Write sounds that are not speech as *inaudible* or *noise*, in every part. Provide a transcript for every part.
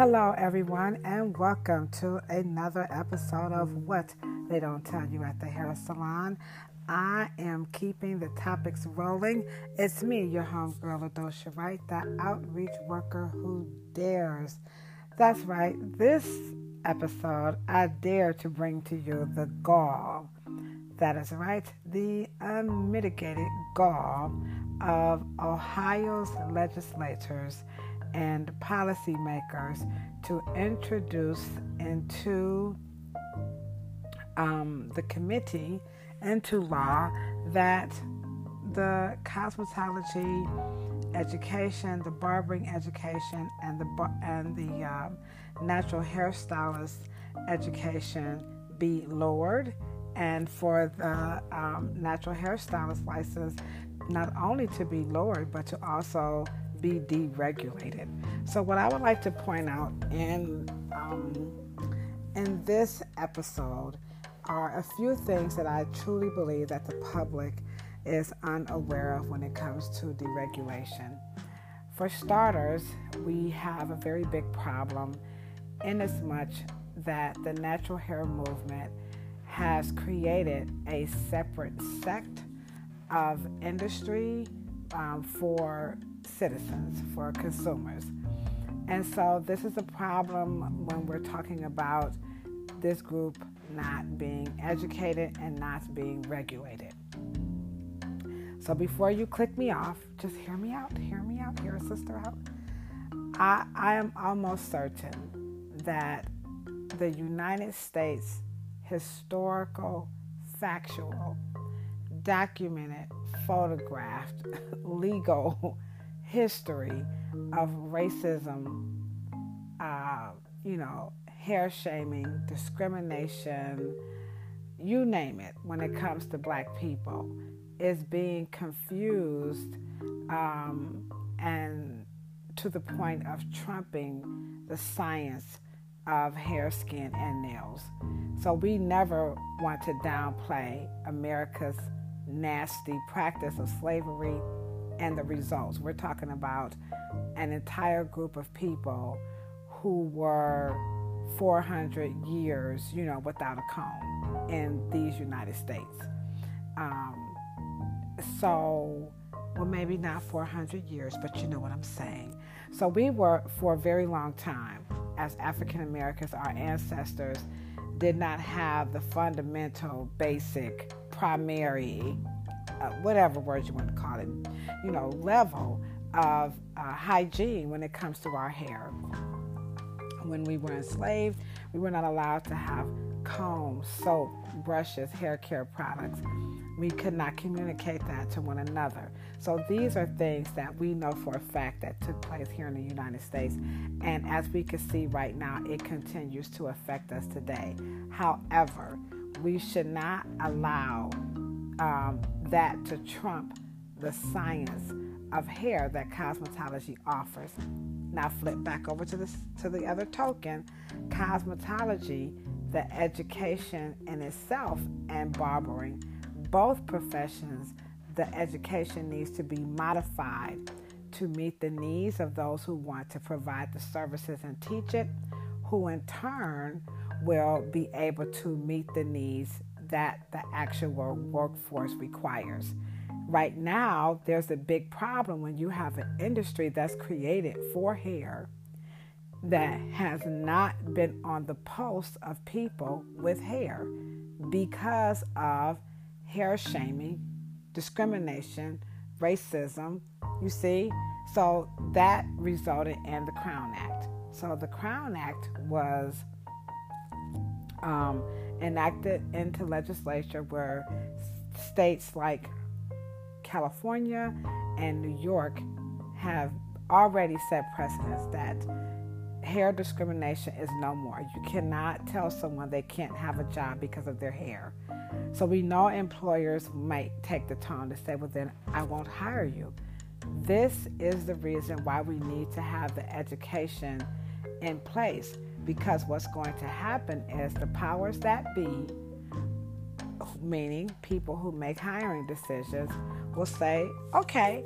Hello, everyone, and welcome to another episode of What They Don't Tell You at the Hair Salon. I am keeping the topics rolling. It's me, your homegirl, LaDosha Wright, the outreach worker who dares. That's right, this episode, I dare to bring to you the gall. That is right, the unmitigated gall of Ohio's legislators and policymakers to introduce into um, the committee into law that the cosmetology education, the barbering education, and the and the um, natural hairstylist education be lowered, and for the um, natural hairstylist license not only to be lowered but to also be deregulated. So, what I would like to point out in um, in this episode are a few things that I truly believe that the public is unaware of when it comes to deregulation. For starters, we have a very big problem in as much that the natural hair movement has created a separate sect of industry um, for citizens, for consumers. And so this is a problem when we're talking about this group not being educated and not being regulated. So before you click me off, just hear me out, hear me out, hear a sister out. I, I am almost certain that the United States historical, factual, documented, photographed, *laughs* legal history of racism, uh, you know, hair shaming, discrimination, you name it, when it comes to black people, is being confused um, and to the point of trumping the science of hair, skin, and nails. So we never want to downplay America's nasty practice of slavery and the results. We're talking about an entire group of people who were 400 years, you know, without a comb in these United States. Um, so, well, maybe not 400 years, but you know what I'm saying. So, we were for a very long time, as African Americans, our ancestors did not have the fundamental, basic, primary uh, whatever word you want to call it, you know, level of uh, hygiene when it comes to our hair. When we were enslaved, we were not allowed to have combs, soap, brushes, hair care products. We could not communicate that to one another. So these are things that we know for a fact that took place here in the United States. And as we can see right now, it continues to affect us today. However, we should not allow um, that to trump the science of hair that cosmetology offers. Now flip back over to the to the other token, cosmetology, the education in itself and barbering, both professions, the education needs to be modified to meet the needs of those who want to provide the services and teach it, who in turn will be able to meet the needs that the actual workforce requires. Right now, there's a big problem when you have an industry that's created for hair that has not been on the pulse of people with hair because of hair shaming, discrimination, racism. You see? So that resulted in the Crown Act. So the Crown Act was um, enacted into legislature where states like California and New York have already set precedents that hair discrimination is no more. You cannot tell someone they can't have a job because of their hair. So we know employers might take the time to say, well, then I won't hire you. This is the reason why we need to have the education in place because what's going to happen is the powers that be, meaning people who make hiring decisions, will say, okay,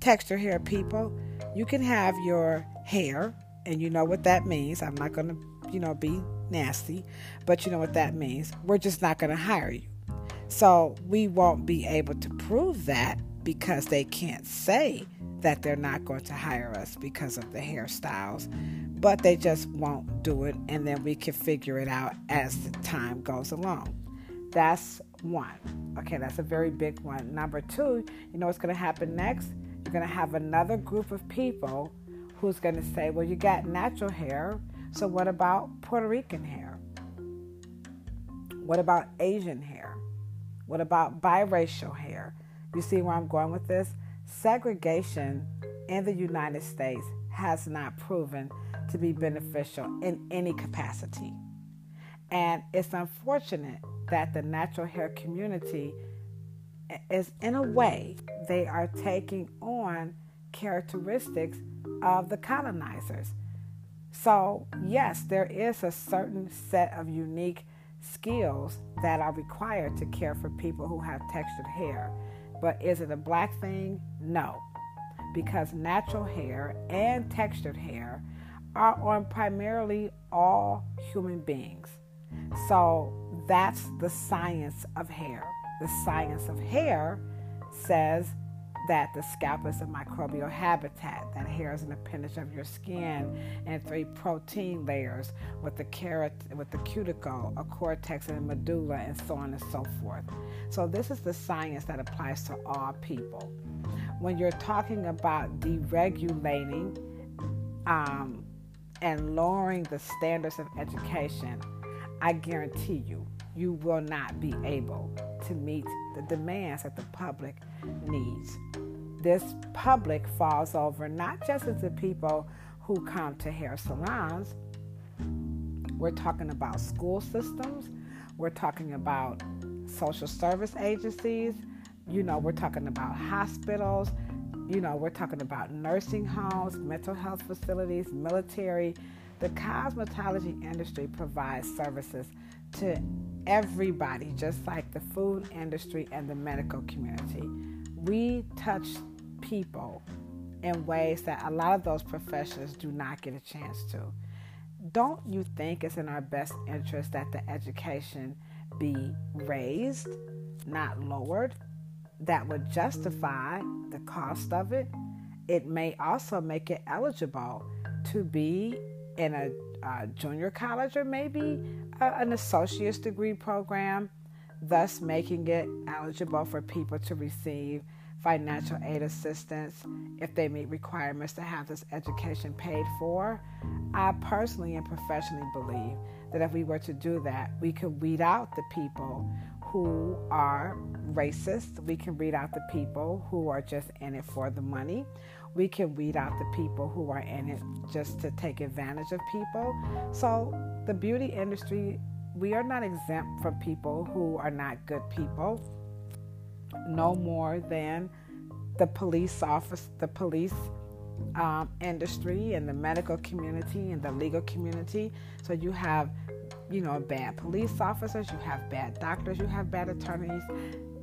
texture hair people, you can have your hair and you know what that means. I'm not going to, you know, be nasty, but you know what that means. We're just not going to hire you. So we won't be able to prove that because they can't say that they're not going to hire us because of the hairstyles, but they just won't do it, and then we can figure it out as the time goes along. That's one. Okay, that's a very big one. Number two, you know what's going to happen next? You're going to have another group of people who's going to say, well, you got natural hair, so what about Puerto Rican hair? What about Asian hair? What about biracial hair? You see where I'm going with this? Segregation in the United States has not proven to be beneficial in any capacity. And it's unfortunate that the natural hair community is, in a way, they are taking on characteristics of the colonizers. So, yes, there is a certain set of unique skills that are required to care for people who have textured hair. But is it a black thing? No. Because natural hair and textured hair are on primarily all human beings. So that's the science of hair. The science of hair says that the scalp is a microbial habitat, that hair is an appendage of your skin, and three protein layers with the carrot, with the cuticle, a cortex, and a medulla, and so on and so forth. So this is the science that applies to all people. When you're talking about deregulating um, and lowering the standards of education, I guarantee you, you will not be able to meet the demands that the public needs. This public falls over not just the people who come to hair salons, we're talking about school systems, we're talking about social service agencies, you know, we're talking about hospitals, you know, we're talking about nursing homes, mental health facilities, military. The cosmetology industry provides services to everybody, just like the food industry and the medical community. We touch people in ways that a lot of those professions do not get a chance to. Don't you think it's in our best interest that the education be raised, not lowered? That would justify the cost of it. It may also make it eligible to be in a uh, junior college or maybe an associate's degree program, thus making it eligible for people to receive financial aid assistance if they meet requirements to have this education paid for. I personally and professionally believe that if we were to do that, we could weed out the people who are racist. We can weed out the people who are just in it for the money we can weed out the people who are in it just to take advantage of people. So, the beauty industry, we are not exempt from people who are not good people, no more than the police office, the police um, industry, and the medical community, and the legal community. So, you have you know, bad police officers, you have bad doctors, you have bad attorneys,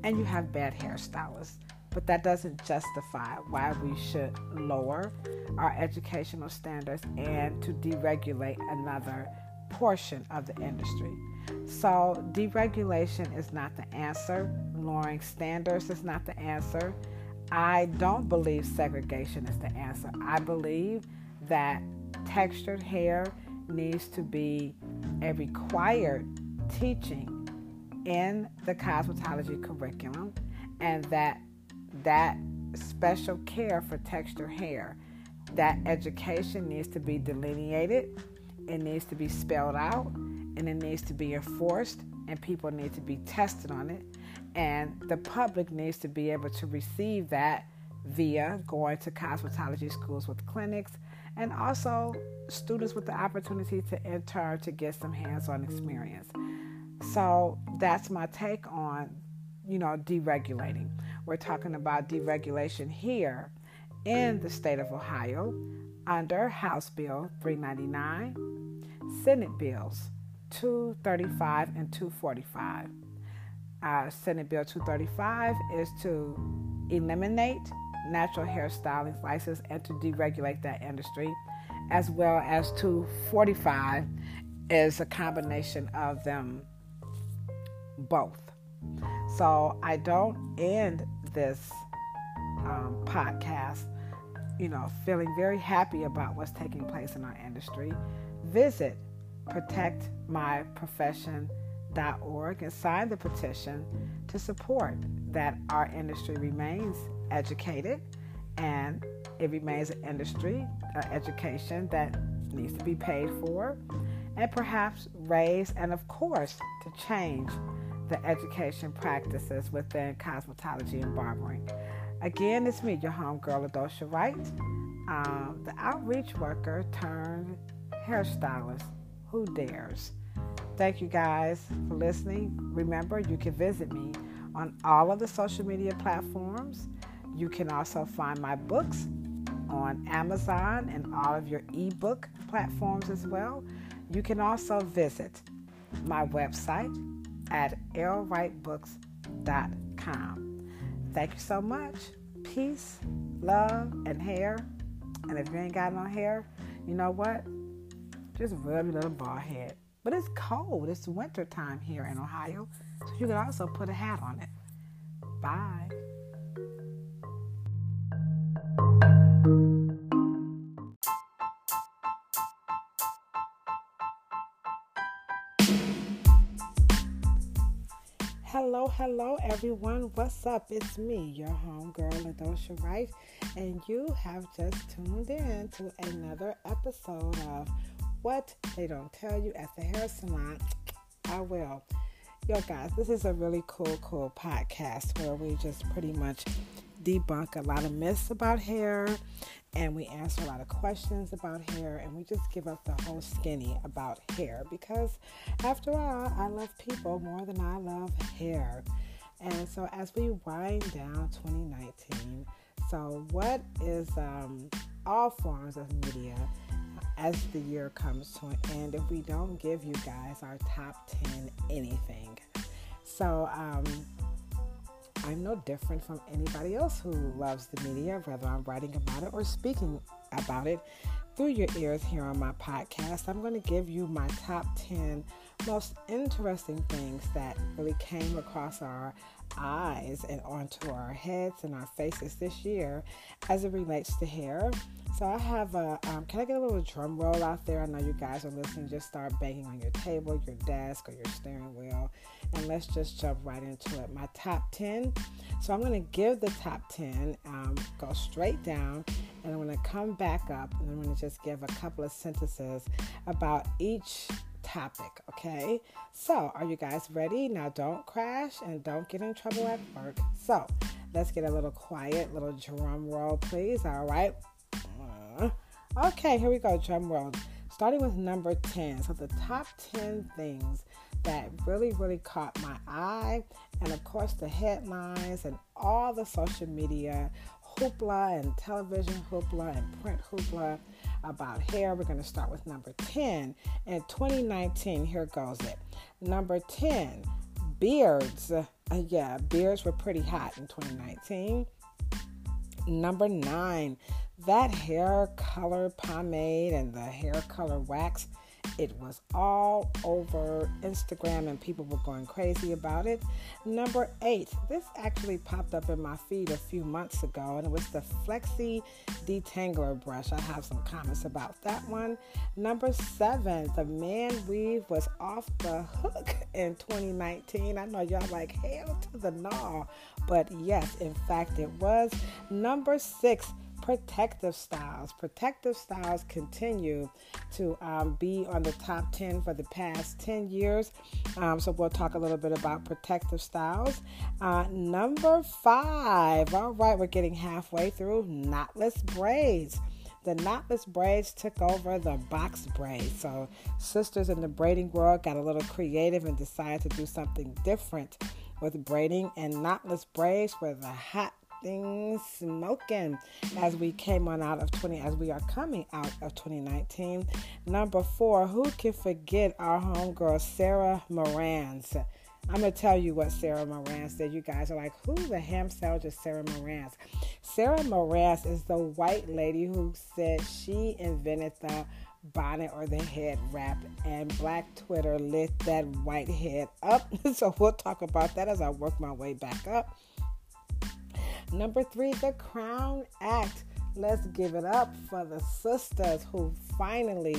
and you have bad hairstylists but that doesn't justify why we should lower our educational standards and to deregulate another portion of the industry. So, deregulation is not the answer, lowering standards is not the answer. I don't believe segregation is the answer. I believe that textured hair needs to be a required teaching in the cosmetology curriculum and that that special care for texture hair. That education needs to be delineated, it needs to be spelled out, and it needs to be enforced, and people need to be tested on it. And the public needs to be able to receive that via going to cosmetology schools with clinics and also students with the opportunity to enter to get some hands-on experience. So that's my take on, you know, deregulating. We're talking about deregulation here in the state of Ohio under House Bill 399, Senate Bills 235 and 245. Uh, Senate Bill 235 is to eliminate natural hair styling license and to deregulate that industry. As well as 245 is a combination of them both. So I don't end this um, podcast, you know, feeling very happy about what's taking place in our industry. Visit protectmyprofession.org and sign the petition to support that our industry remains educated and it remains an industry, uh, education that needs to be paid for and perhaps raise and, of course, to change the education practices within cosmetology and barbering. Again, it's me, your homegirl, LaDosha Wright, um, the outreach worker turned hairstylist who dares. Thank you guys for listening. Remember, you can visit me on all of the social media platforms. You can also find my books on Amazon and all of your ebook platforms as well. You can also visit my website at lwrightbooks.com. Thank you so much. Peace, love, and hair. And if you ain't got no hair, you know what? Just rub your little bald head. But it's cold. It's winter time here in Ohio. So you can also put a hat on it. Bye. Hello, hello, everyone. What's up? It's me, your homegirl, LaDosha Wright, and you have just tuned in to another episode of What They Don't Tell You at the Hair Salon. I will. Yo, guys, this is a really cool, cool podcast where we just pretty much debunk a lot of myths about hair and we answer a lot of questions about hair and we just give up the whole skinny about hair because after all i love people more than i love hair. And so as we wind down 2019 so what is um, all forms of media as the year comes to an end if we don't give you guys our top 10 anything? So um, I'm no different from anybody else who loves the media, whether I'm writing about it or speaking about it through your ears here on my podcast. I'm going to give you my top 10 most interesting things that really came across our eyes and onto our heads and our faces this year as it relates to hair. So I have a, um, can I get a little drum roll out there? I know you guys are listening. Just start banging on your table, your desk, or your steering wheel. And let's just jump right into it. My top 10. So I'm going to give the top 10, um, go straight down, and I'm going to come back up and I'm going to just give a couple of sentences about each topic, okay? So, are you guys ready? Now, don't crash and don't get in trouble at work. So, let's get a little quiet, little drum roll, please. All right. Uh, okay, here we go. Drum roll. Starting with number 10. So, the top 10 things that really, really caught my eye, and of course, the headlines and all the social media hoopla and television hoopla and print hoopla about hair. We're going to start with number 10. In 2019, here goes it. Number 10, beards. Uh, yeah, beards were pretty hot in 2019. Number 9, that hair color pomade and the hair color wax it was all over Instagram and people were going crazy about it. Number eight, this actually popped up in my feed a few months ago and it was the Flexi Detangler brush. I have some comments about that one. Number seven, the man weave was off the hook in 2019. I know y'all like hail to the gnaw, but yes, in fact, it was. Number six, protective styles. Protective styles continue to um, be on the top 10 for the past 10 years. Um, so we'll talk a little bit about protective styles. Uh, number five. All right, we're getting halfway through knotless braids the knotless braids took over the box braids. So, sisters in the braiding world got a little creative and decided to do something different with braiding, and knotless braids were the hot things smoking as we came on out of 20 as we are coming out of 2019 number four who can forget our homegirl sarah marantz I'm gonna tell you what Sarah Marantz did. You guys are like, who the ham sandwich Sarah Marantz? Sarah Marantz is the white lady who said she invented the bonnet or the head wrap, and Black Twitter lit that white head up. *laughs* so we'll talk about that as I work my way back up. Number three, the Crown Act. Let's give it up for the sisters who finally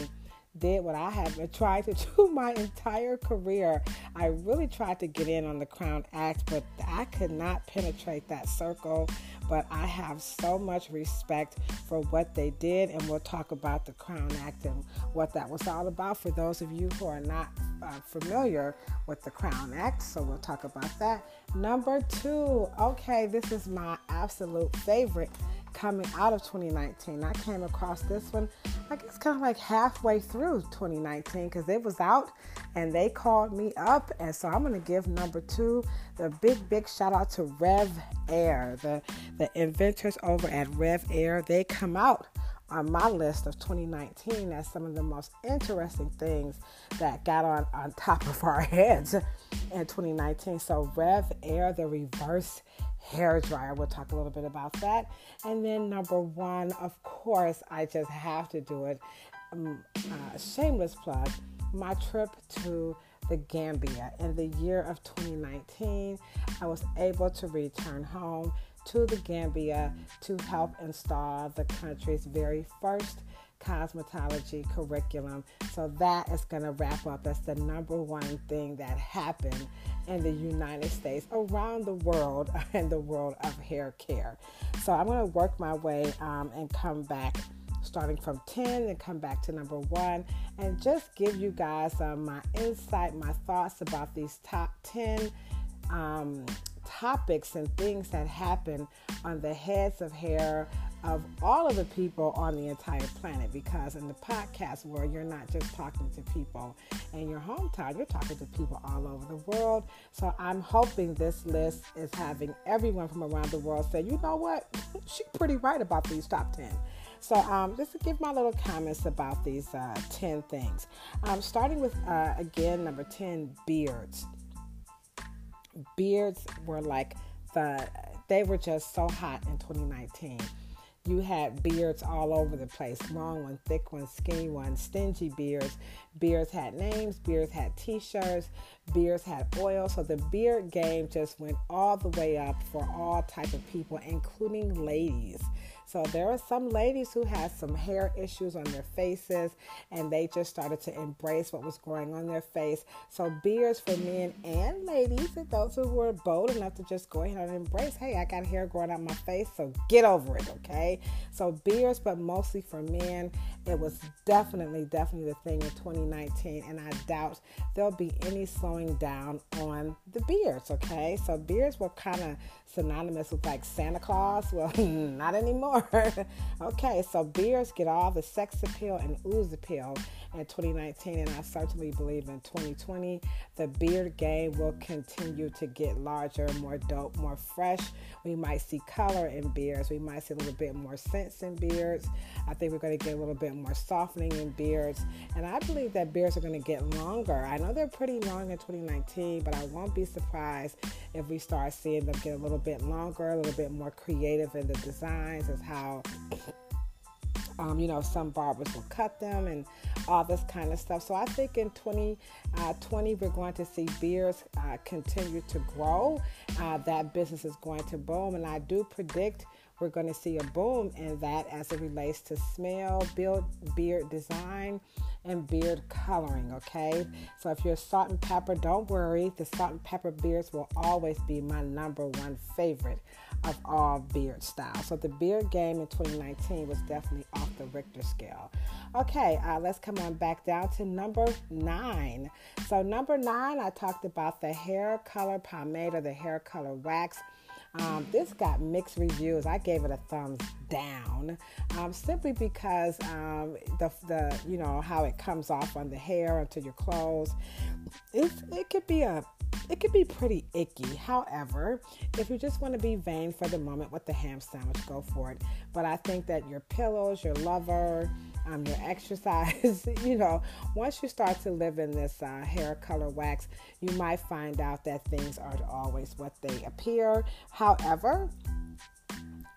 did what I have *laughs* trying to do my entire career. I really tried to get in on the Crown Act, but I could not penetrate that circle. But I have so much respect for what they did, and we'll talk about the Crown Act and what that was all about for those of you who are not uh, familiar with the Crown Act. So we'll talk about that. Number two, okay, this is my absolute favorite coming out of 2019. I came across this one, I guess, kind of like halfway through 2019 because it was out and they called me up. And so I'm going to give number two the big, big shout out to Rev Air, the, the inventors over at RevAir. They come out on my list of 2019 as some of the most interesting things that got on, on top of our *laughs* heads in 2019. So, Rev Air, the reverse hair dryer. We'll talk a little bit about that. And then, number one, of course, I just have to do it. Um, uh, shameless plug my trip to the Gambia in the year of 2019. I was able to return home to the Gambia to help install the country's very first cosmetology curriculum. So that is going to wrap up. That's the number one thing that happened in the United States, around the world, *laughs* in the world of hair care. So I'm going to work my way um, and come back starting from 10 and come back to number one and just give you guys uh, my insight, my thoughts about these top 10 um, topics and things that happen on the heads of hair of all of the people on the entire planet because in the podcast world you're not just talking to people. In your hometown you're talking to people all over the world. So i'm hoping this list is having everyone from around the world say you know what? She's pretty right about these top 10 so um, just to give my little comments about these uh, 10 things. Um, starting with uh, again number 10 beards. Beards were like the they were just so hot in 2019 you had beards all over the place long ones, thick ones, skinny ones, stingy beards. Beards had names, beards had t shirts, beards had oil. So the beard game just went all the way up for all type of people, including ladies. So there are some ladies who had some hair issues on their faces and they just started to embrace what was growing on their face. So beards for men and ladies and those who were bold enough to just go ahead and embrace, hey, I got hair growing on my face, so get over it, okay? So beards, but mostly for men. It was definitely, definitely the thing in 2019, and I doubt there'll be any slowing down on the beards, okay? So beards were kind of synonymous with like Santa Claus. *laughs* Well, not anymore. *laughs* okay, so beards get all the sex appeal and ooze appeal in 2019, and I certainly believe in 2020 the beard game will continue to get larger, more dope, more fresh. We might see color in beards. We might see a little bit more sense in beards. I think we're going to get a little bit more softening in beards, and I believe that beards are going to get longer. I know they're pretty long in 2019, but I won't be surprised if we start seeing them get a little bit longer, a little bit more creative in the designs as how um, you know, some barbers will cut them and all this kind of stuff. So I think in 2020, uh, 20, we're going to see beards uh, continue to grow. Uh, that business is going to boom. And I do predict we're going to see a boom in that as it relates to smell, build, beard design, and beard coloring. Okay, so if you're salt and pepper, don't worry. The salt and pepper beards will always be my number one favorite of all beard styles. So the beard game in 2019 was definitely off the Richter scale. Okay, uh, let's come on back down to number nine. So number nine, I talked about the hair color pomade or the hair color wax. Um, this got mixed reviews. I gave it a thumbs down, um, simply because um, the the you know how it comes off on the hair onto your clothes. It it could be a it could be pretty icky. However, if you just want to be vain for the moment with the ham sandwich, go for it. But I think that your pillows, your lover, um, your exercise, *laughs* you know, once you start to live in this uh, hair color wax, you might find out that things aren't always what they appear. However,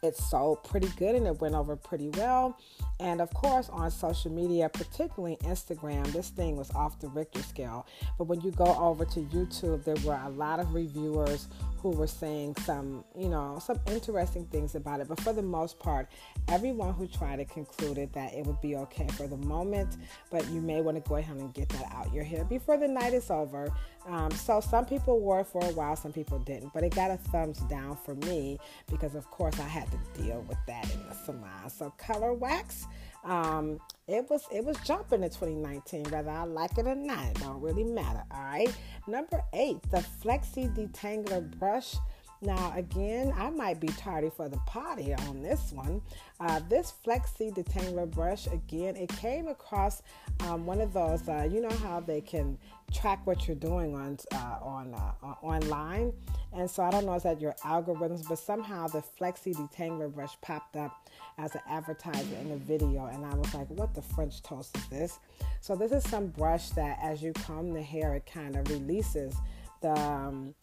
it sold pretty good and it went over pretty well. And of course, on social media, particularly Instagram, this thing was off the Richter scale. But when you go over to YouTube, there were a lot of reviewers who were saying some, you know, some interesting things about it. But for the most part, everyone who tried it concluded that it would be okay for the moment, but you may want to go ahead and get that out your hair before the night is over. Um, so some people wore it for a while, some people didn't, but it got a thumbs down for me because, of course, I had to deal with that in the salon. So color wax. Um, it was it was jumping in 2019, whether I like it or not. It don't really matter. All right. Number eight, the Flexi Detangler brush. Now, again, I might be tardy for the party on this one. Uh, this Flexi Detangler brush, again, it came across um, one of those, uh, you know how they can track what you're doing on uh, on uh, online. And so I don't know if that your algorithms, but somehow the Flexi Detangler brush popped up as an advertiser in a video, and I was like, "What the French toast is this?" So this is some brush that, as you comb the hair, it kind of releases the um,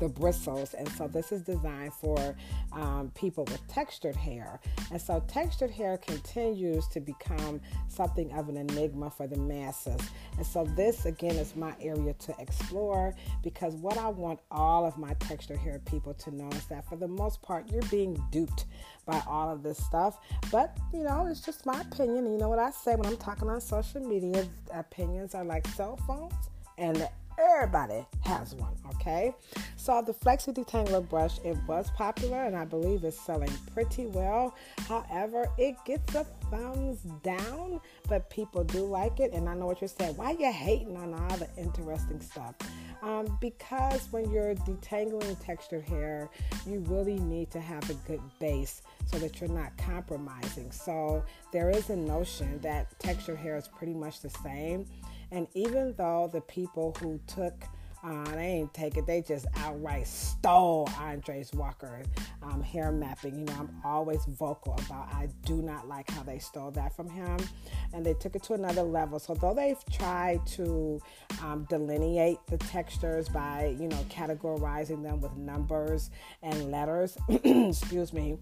the bristles. And so this is designed for um, people with textured hair. And so textured hair continues to become something of an enigma for the masses. And so this again is my area to explore because what i want all of my textured hair people to know is that for the most part you're being duped by all of this stuff. But you know it's just my opinion. You know what i say when i'm talking on social media opinions are like cell phones and everybody has one, okay? So the Flexi Detangler brush, it was popular and I believe it's selling pretty well. However, it gets a thumbs down, but people do like it. And I know what you're saying. Why you hating on all the interesting stuff? Um, because when you're detangling textured hair, you really need to have a good base so that you're not compromising. So there is a notion that textured hair is pretty much the same. And even though the people who took uh, they ain't take it. They just outright stole Andres Walker um, hair mapping. You know, I'm always vocal about I do not like how they stole that from him, and they took it to another level. So though they've tried to um, delineate the textures by you know categorizing them with numbers and letters, *clears throat* excuse me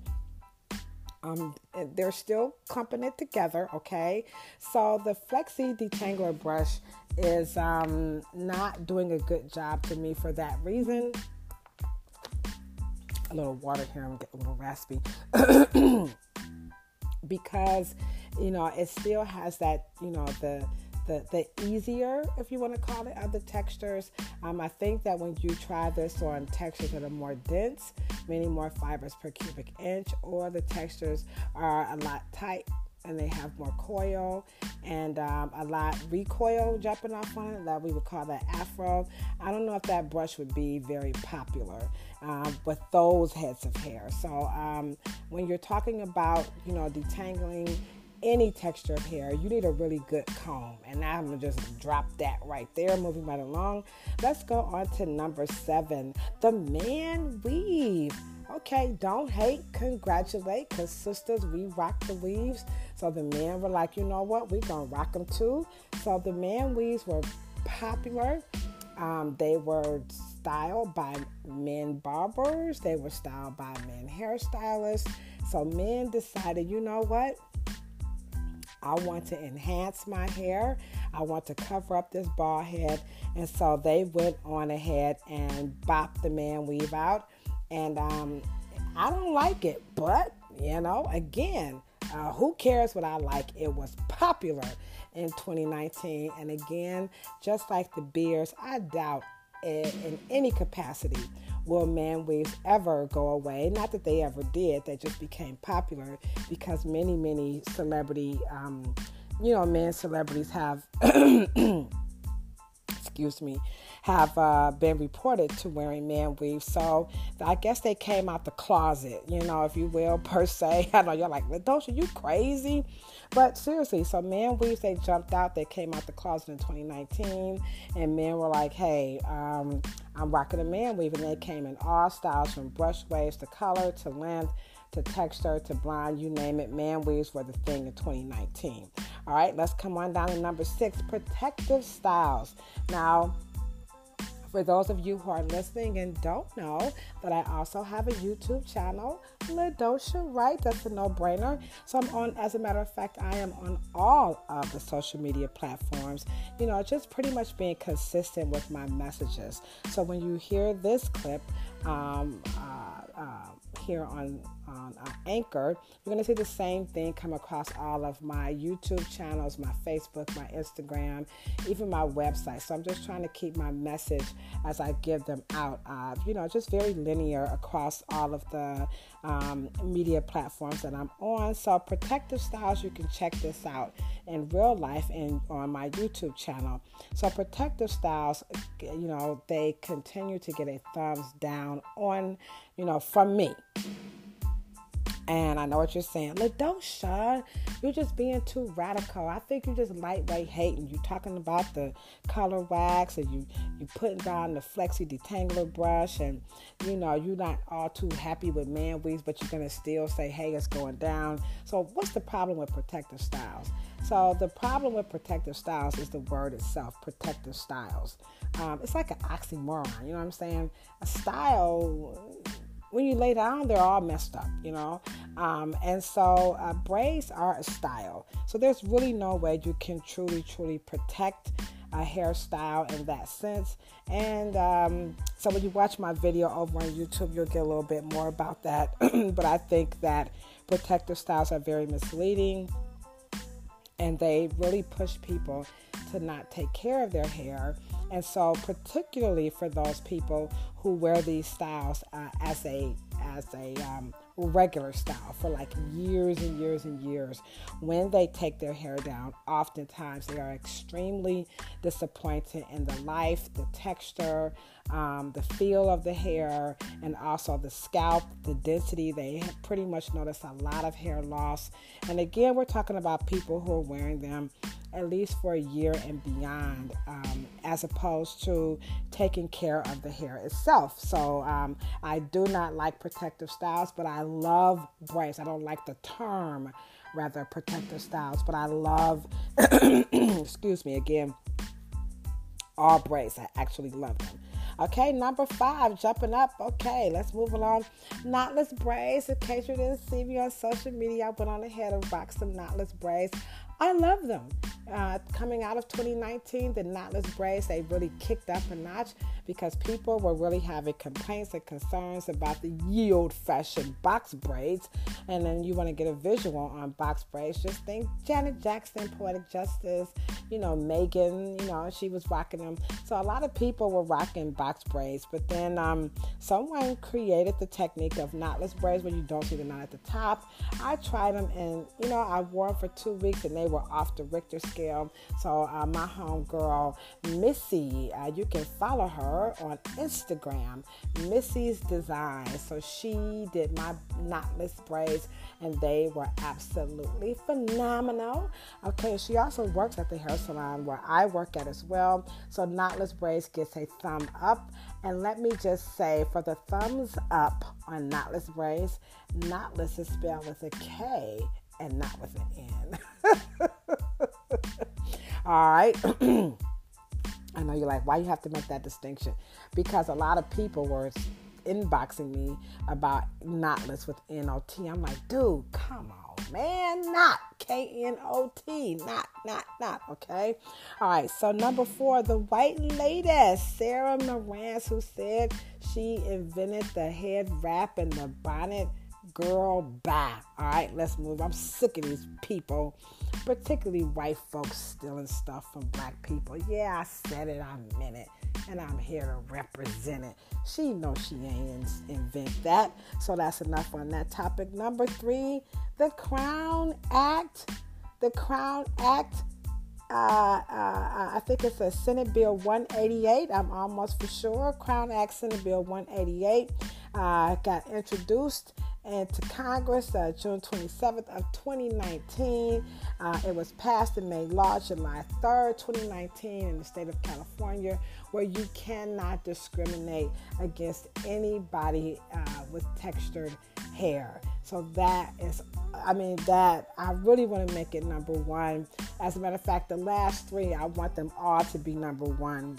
um, they're still clumping it together, okay? So the Flexi Detangler brush is um, not doing a good job to me for that reason. A little water here, I'm getting a little raspy. *clears throat* because, you know, it still has that, you know, the the, the easier, if you want to call it, of the textures. Um, I think that when you try this on textures that are more dense, meaning more fibers per cubic inch, or the textures are a lot tight and they have more coil and um, a lot recoil jumping off on it that we would call that afro i don't know if that brush would be very popular um, with those heads of hair so um, when you're talking about you know detangling any texture of hair, you need a really good comb. And I'm gonna just drop that right there, moving right along. Let's go on to number seven the man weave. Okay, don't hate, congratulate, because sisters, we rock the weaves. So the men were like, you know what, we gonna rock them too. So the man weaves were popular. Um, they were styled by men barbers, they were styled by men hairstylists. So men decided, you know what? I want to enhance my hair. I want to cover up this bald head. And so they went on ahead and bopped the man weave out. And um, I don't like it, but you know, again, uh, who cares what I like? It was popular in 2019. And again, just like the beers, I doubt in, in any capacity will man waves ever go away. Not that they ever did, they just became popular because many, many celebrity, um, you know, men celebrities have, *clears throat* excuse me, have uh, been reported to wearing man weave. So I guess they came out the closet, you know, if you will, *laughs* per se. I know you're like, Ladosha, you crazy? But seriously, so man weaves, they jumped out. They came out the closet in 2019, and men were like, hey, um, I'm rocking a man weave. And they came in all styles from brush waves to color to length to texture to blonde, you name it. Man weaves were the thing in 2019. All right, let's come on down to number six protective styles. Now, For those of you who are listening and don't know that I also have a YouTube channel, LaDosha Wright. That's a no-brainer. So I'm on, as a matter of fact, I am on all of the social media platforms. You know, just pretty much being consistent with my messages. So when you hear this clip, um, uh, uh, here on on uh, Anchor, you're going to see the same thing come across all of my YouTube channels, my Facebook, my Instagram, even my website. So I'm just trying to keep my message as I give them out. Uh, you know, just very linear across all of the um, media platforms that I'm on. So Protective Styles, you can check this out in real life and on my YouTube channel. So Protective Styles, you know, they continue to get a thumbs down on, you know, from me. And I know what you're saying. Shun. You're just being too radical. I think you're just lightweight hating. You're talking about the color wax and you you putting down the flexi detangler brush and you know you're not all too happy with man weaves, but you're gonna still say, hey, it's going down. So what's the problem with protective styles? So the problem with protective styles is the word itself, protective styles. Um, it's like an oxymoron. You know what I'm saying? A style when you lay down, they're all messed up, you know. Um, and so uh, braids are a style. So there's really no way you can truly, truly protect a hairstyle in that sense. And um, so when you watch my video over on YouTube, you'll get a little bit more about that. *clears throat* but I think that protective styles are very misleading and they really push people to not take care of their hair. And so, particularly for those people who wear these styles uh, as a as a um, regular style for like years and years and years, when they take their hair down, oftentimes they are extremely disappointed in the life, the texture, um, the feel of the hair, and also the scalp, the density. They pretty much notice a lot of hair loss. And again, we're talking about people who are wearing them at least for a year and beyond, um, as opposed to taking care of the hair itself. So um, I do not like protective styles, but I love braids. I don't like the term, rather, protective styles, but I love, *clears throat* excuse me, again, all braids. I actually love them. Okay, number five, jumping up. Okay, let's move along. Knotless braids. In case you didn't see me on social media, I went on ahead and rocked some knotless braids. I love them. Uh, coming out of 2019, the knotless braids they really kicked up a notch because people were really having complaints and concerns about the yield fashion box braids. And then you want to get a visual on box braids. Just think Janet Jackson, Poetic Justice, you know, Megan, you know, she was rocking them. So a lot of people were rocking box braids. But then um, someone created the technique of knotless braids where you don't see the knot at the top. I tried them and, you know, I wore them for two weeks and they were off the Richter scale. So uh, my home girl, Missy, uh, you can follow her on Instagram, Missy's Design. So she did my knotless braids and they were absolutely phenomenal. Okay, she also works at the hair salon where I work at as well. So knotless braids gets a thumb up. And let me just say, for the thumbs up on knotless braids, knotless is spelled with a K and not with an N. *laughs* All right. *clears throat* I know you're like, why you have to make that distinction? Because a lot of people were inboxing me about knotless with N-O-T. I'm like, dude, come on, man, not K-N-O-T, not, not, not, okay? All right, so number four, the white lady, Sarah Marantz, who said she invented the head wrap and the bonnet Girl, bye. All right, let's move. I'm sick of these people, particularly white folks stealing stuff from black people. Yeah, I said it, I meant it, and I'm here to represent it. She knows she ain't invent that, so that's enough on that topic. Number three, the Crown Act. The Crown Act uh, uh, I think it's a Senate Bill 188. I'm almost for sure. Crown Act Senate Bill 188 uh, got introduced into Congress uh, June 27th of 2019. Uh, it was passed and made law July 3rd, 2019 in the state of California, where you cannot discriminate against anybody uh, with textured hair. So that is, I mean, that I really want to make it number one. As a matter of fact, the last three, I want them all to be number one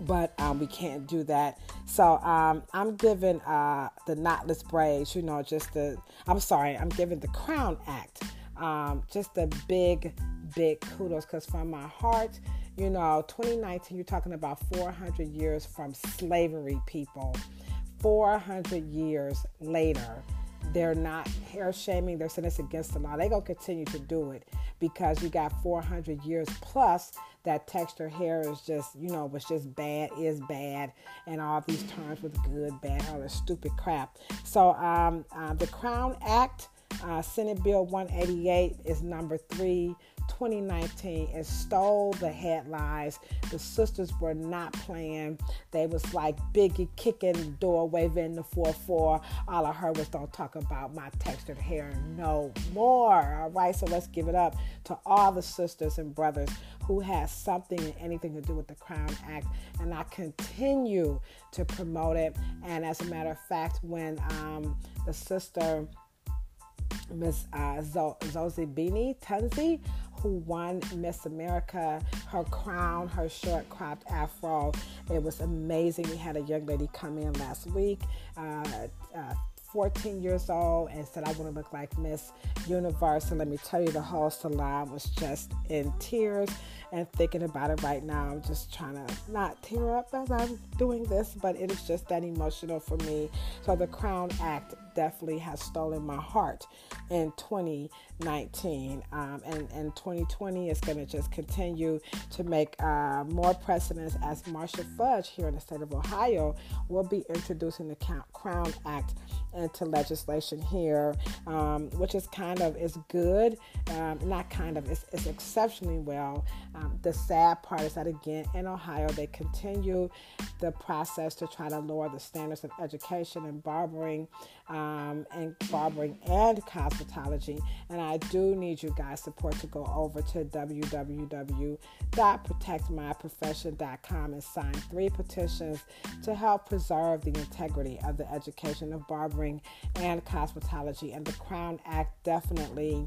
but um, we can't do that. So um, I'm giving uh, the knotless braids, you know, just the, I'm sorry, I'm giving the Crown Act um, just a big, big kudos because from my heart, you know, 2019, you're talking about 400 years from slavery, people. 400 years later, they're not hair shaming, they're saying it's against the law. They're going to continue to do it because you got 400 years plus that texture hair is just, you know, was just bad, is bad, and all these terms with good, bad, all this stupid crap. So, um, uh, the Crown Act uh, Senate Bill 188 is number three. 2019 it stole the headlines. The sisters were not playing. They was like biggie kicking the door waving the 4-4 all i heard was don't talk about my textured hair no more. All right so let's give it up to all the sisters and brothers who has something and anything to do with the crown act. And i continue to promote it. And as a matter of fact when um, the sister Miss uh, Zozibini Tunzi, who won Miss America, her crown, her short cropped afro. It was amazing. We had a young lady come in last week. Uh, uh, 14 years old and said, I want to look like Miss Universe. And let me tell you, the whole salon was just in tears and thinking about it right now. I'm just trying to not tear up as I'm doing this, but it is just that emotional for me. So the Crown Act definitely has stolen my heart in 2019. Um, and, and 2020 is going to just continue to make uh, more precedents as Marcia Fudge here in the state of Ohio will be introducing the Crown Act into legislation here, um, which is kind of is good, um, not kind of, it's, it's exceptionally well. Um, the sad part is that again in Ohio they continue the process to try to lower the standards of education and barbering um, and barbering and cosmetology. And I do need you guys' support to go over to www.protectmyprofession.com and sign three petitions to help preserve the integrity of the education of barbering and cosmetology. And the Crown Act definitely.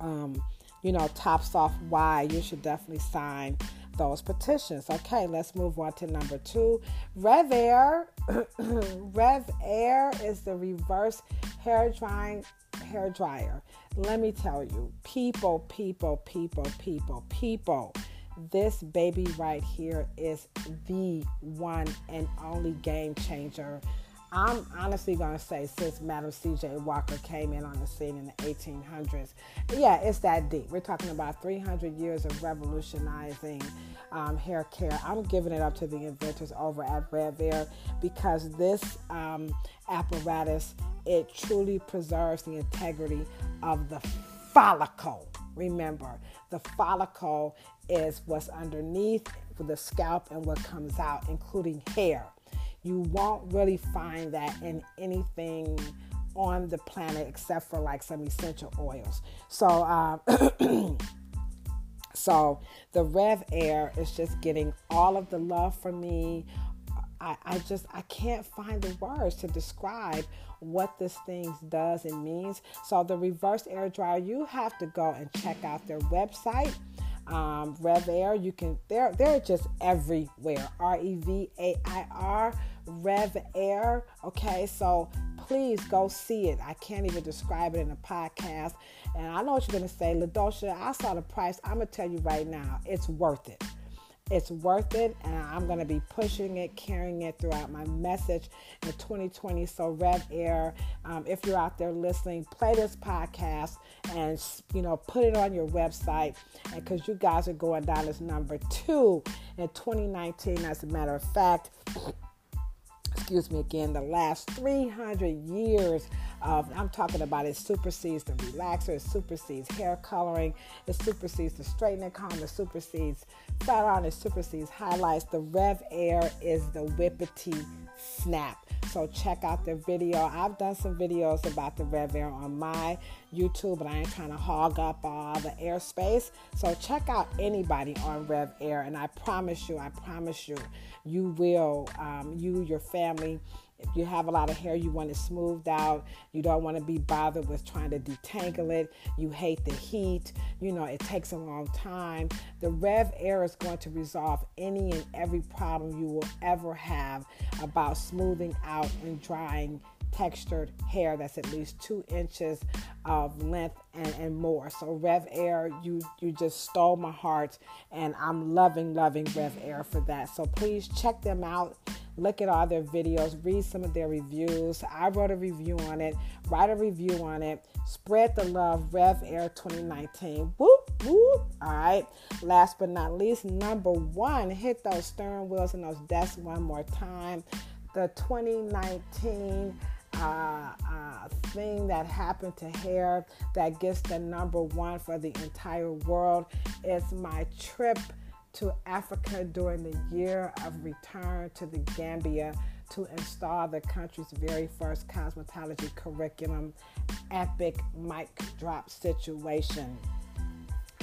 Um, you know, tops off why you should definitely sign those petitions. Okay, let's move on to number two. RevAir. *clears throat* Rev Air is the reverse hair drying hair dryer. Let me tell you, people, people, people, people, people. This baby right here is the one and only game changer I'm honestly going to say since Madam C.J. Walker came in on the scene in the 1800s, yeah, it's that deep. We're talking about 300 years of revolutionizing um, hair care. I'm giving it up to the inventors over at RevAir because this um, apparatus it truly preserves the integrity of the follicle. Remember, the follicle is what's underneath the scalp and what comes out, including hair you won't really find that in anything on the planet except for like some essential oils. So, um, *clears throat* so the Rev Air is just getting all of the love from me. I, I just I can't find the words to describe what this thing does and means. So the reverse air dryer, you have to go and check out their website um, RevAir. You can they're they're just everywhere. R E V A I R Rev Air. Okay, so please go see it. I can't even describe it in a podcast. And I know what you're gonna say, LaDosha. I saw the price. I'm gonna tell you right now, it's worth it it's worth it and i'm going to be pushing it carrying it throughout my message in 2020 so RevAir um, if you're out there listening play this podcast and you know put it on your website. Because you guys are going down as number two in 2019 as a matter of fact *clears throat* excuse me again, the last 300 years of, I'm talking about it supersedes the relaxer, it supersedes hair coloring, it supersedes the straightening comb, it supersedes fat on, it supersedes highlights. The RevAir is the whippity snap. So check out their video. I've done some videos about the RevAir on my YouTube, but I ain't trying to hog up all the airspace. So check out anybody on RevAir, and I promise you, I promise you, you will, um, you, your family, If you have a lot of hair, you want it smoothed out. You don't want to be bothered with trying to detangle it. You hate the heat. You know, it takes a long time. The RevAir is going to resolve any and every problem you will ever have about smoothing out and drying textured hair that's at least two inches of length and, and more. So RevAir, you you just stole my heart, and I'm loving loving RevAir for that. So please check them out. Look at all their videos, read some of their reviews. I wrote a review on it. Write a review on it. Spread the love. RevAir 2019. Whoop whoop. All right. Last but not least, number one, hit those steering wheels and those desks one more time. The 2019 uh, uh, thing that happened to hair that gets the number one for the entire world is my trip to Africa during the year of return to the Gambia to install the country's very first cosmetology curriculum, epic mic drop situation.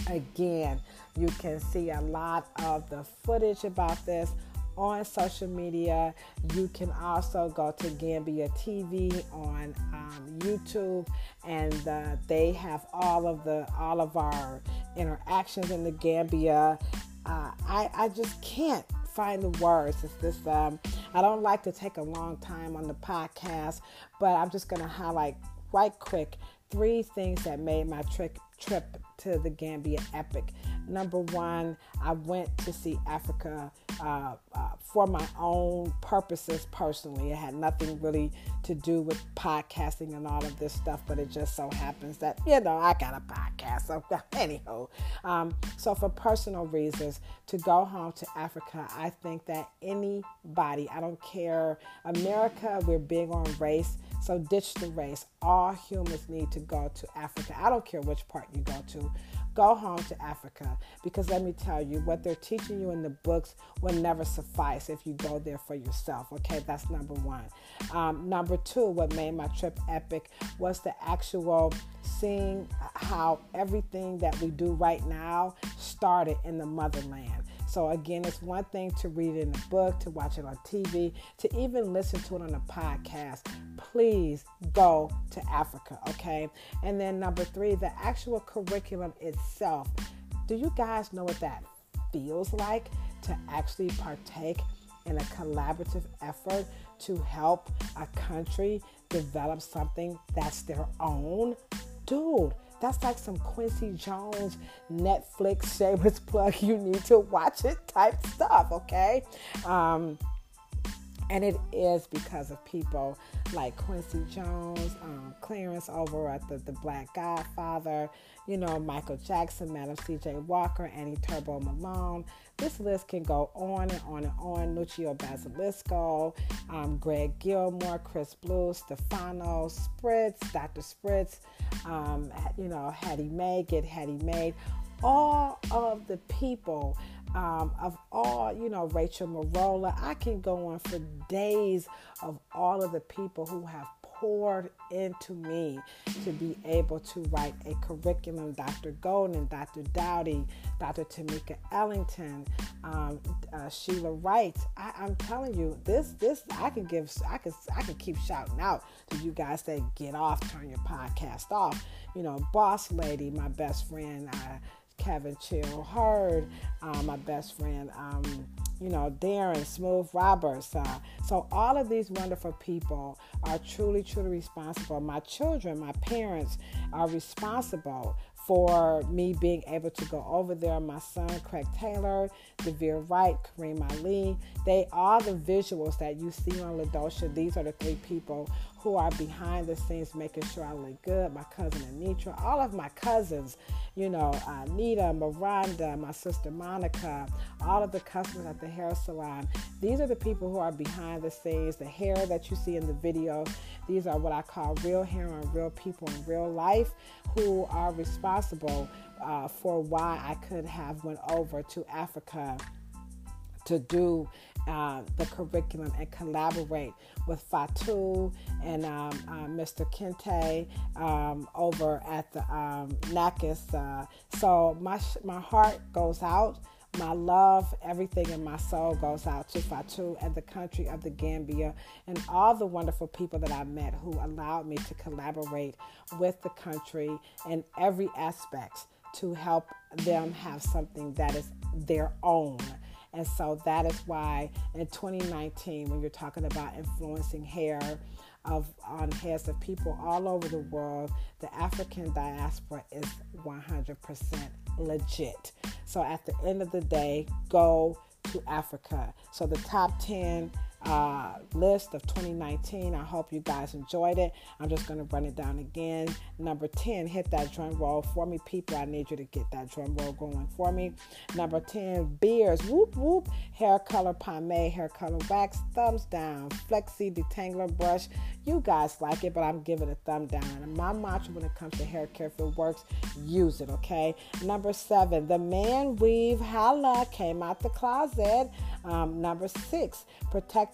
Again, you can see a lot of the footage about this on social media. You can also go to Gambia TV on um, YouTube, and uh, they have all of the all of our interactions in the Gambia. Uh, I I just can't find the words. It's this. Um, I don't like to take a long time on the podcast, but I'm just gonna highlight right quick three things that made my trip trip to the Gambia epic. Number one, I went to see Africa uh, uh, for my own purposes personally. It had nothing really to do with podcasting and all of this stuff, but it just so happens that, you know, I got a podcast. So, *laughs* anyhow, um, so for personal reasons, to go home to Africa, I think that anybody, I don't care, America, we're big on race. So ditch the race. All humans need to go to Africa. I don't care which part you go to. Go home to Africa because let me tell you, what they're teaching you in the books will never suffice if you go there for yourself. Okay, that's number one. Um, number two, what made my trip epic was the actual seeing how everything that we do right now started in the motherland. So, again, it's one thing to read it in a book, to watch it on TV, to even listen to it on a podcast. Please go to Africa, okay? And then, number three, the actual curriculum itself. Do you guys know what that feels like to actually partake in a collaborative effort to help a country develop something that's their own? Dude, that's like some Quincy Jones Netflix shameless plug. You need to watch it type stuff, okay? Um, and it is because of people like Quincy Jones, um, Clarence over at the, the Black Godfather, you know, Michael Jackson, Madam C.J. Walker, Annie Turnbo Malone. This list can go on and on and on. Lucio Basilisco, um, Greg Gilmore, Chris Blue, Stefano Spritz, Dr. Spritz, um, you know, Hattie Mae, Get Hattie Made. All of the people um, of all, you know, Rachel Marola. I can go on for days of all of the people who have poured into me to be able to write a curriculum. Dr. Golden, Dr. Dowdy, Dr. Tamika Ellington, um, uh, Sheila Wright. I, am telling you, this this I can give I can I can keep shouting out to you guys that get off, turn your podcast off. You know, Boss Lady, my best friend. Kevin Chill Heard, uh, my best friend, um, you know, Darren Smooth Roberts. Uh, so all of these wonderful people are truly, truly responsible. My children, my parents are responsible for me being able to go over there. My son, Craig Taylor, Devere Wright, Kareem Ali, they are the visuals that you see on LaDosha. These are the three people who are behind the scenes making sure I look good. My cousin Anitra, all of my cousins, you know, Anita, Miranda, my sister Monica, all of the customers at the hair salon. These are the people who are behind the scenes. The hair that you see in the video, these are what I call real hair on real people in real life who are responsible uh, for why I could have went over to Africa to do uh, the curriculum and collaborate with Fatu and um, uh, Mr. Kente um, over at the um, NACIS. Uh, so my, my heart goes out My love, everything in my soul goes out to Fatu and the country of the Gambia and all the wonderful people that I met who allowed me to collaborate with the country in every aspect to help them have something that is their own. And so that is why in 2019, when you're talking about influencing hair, of on heads of people all over the world, the African diaspora is 100% legit. So at the end of the day, go to Africa. So the top 10 uh, list of 2019. I hope you guys enjoyed it. I'm just going to run it down again. Number 10, hit that drum roll for me, people. I need you to get that drum roll going for me. Number 10, beers. Whoop, whoop. Hair color pomade, hair color wax. Thumbs down. Flexi detangler brush. You guys like it, but I'm giving a thumb down. And my mantra when it comes to hair care, if it works, use it, okay? Number seven, the man weave holla came out the closet. Um, number six,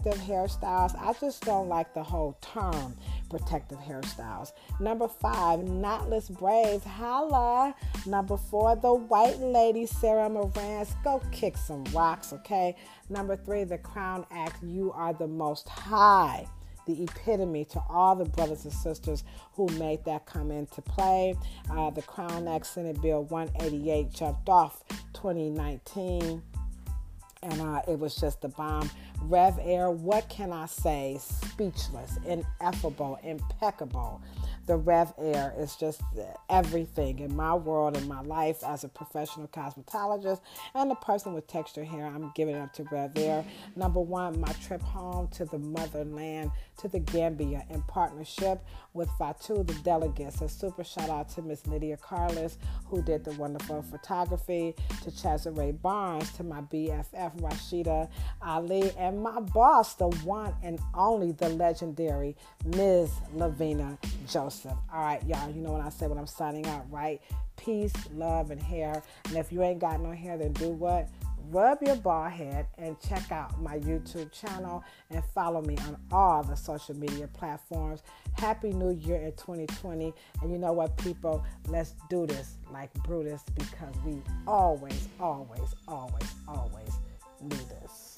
protective hairstyles. I just don't like the whole term protective hairstyles. Number five, knotless braids. Holla. Number four, the white lady Sarah Marantz. Go kick some rocks, okay? Number three, the Crown Act. You are the most high the epitome to all the brothers and sisters who made that come into play. Uh, the Crown Act Senate Bill 188 jumped off 2019 and uh, it was just a bomb. RevAir, what can I say? Speechless, ineffable, impeccable the RevAir is just everything in my world, in my life as a professional cosmetologist and a person with texture hair. I'm giving it up to RevAir. Number one, my trip home to the motherland, to the Gambia, in partnership with Fatu, the delegates. A super shout out to Miss Lydia Carlos, who did the wonderful photography, to Cesare Barnes, to my BFF Rashida Ali, and my boss, the one and only, the legendary Ms. Lavina Joseph. Joseph. All right, y'all, you know what I say when I'm signing out, right? Peace, love, and hair. And if you ain't got no hair, then do what? Rub your bald head and check out my YouTube channel and follow me on all the social media platforms. Happy New Year in 2020. And you know what, people? Let's do this like Brutus because we always, always, always, always leaders.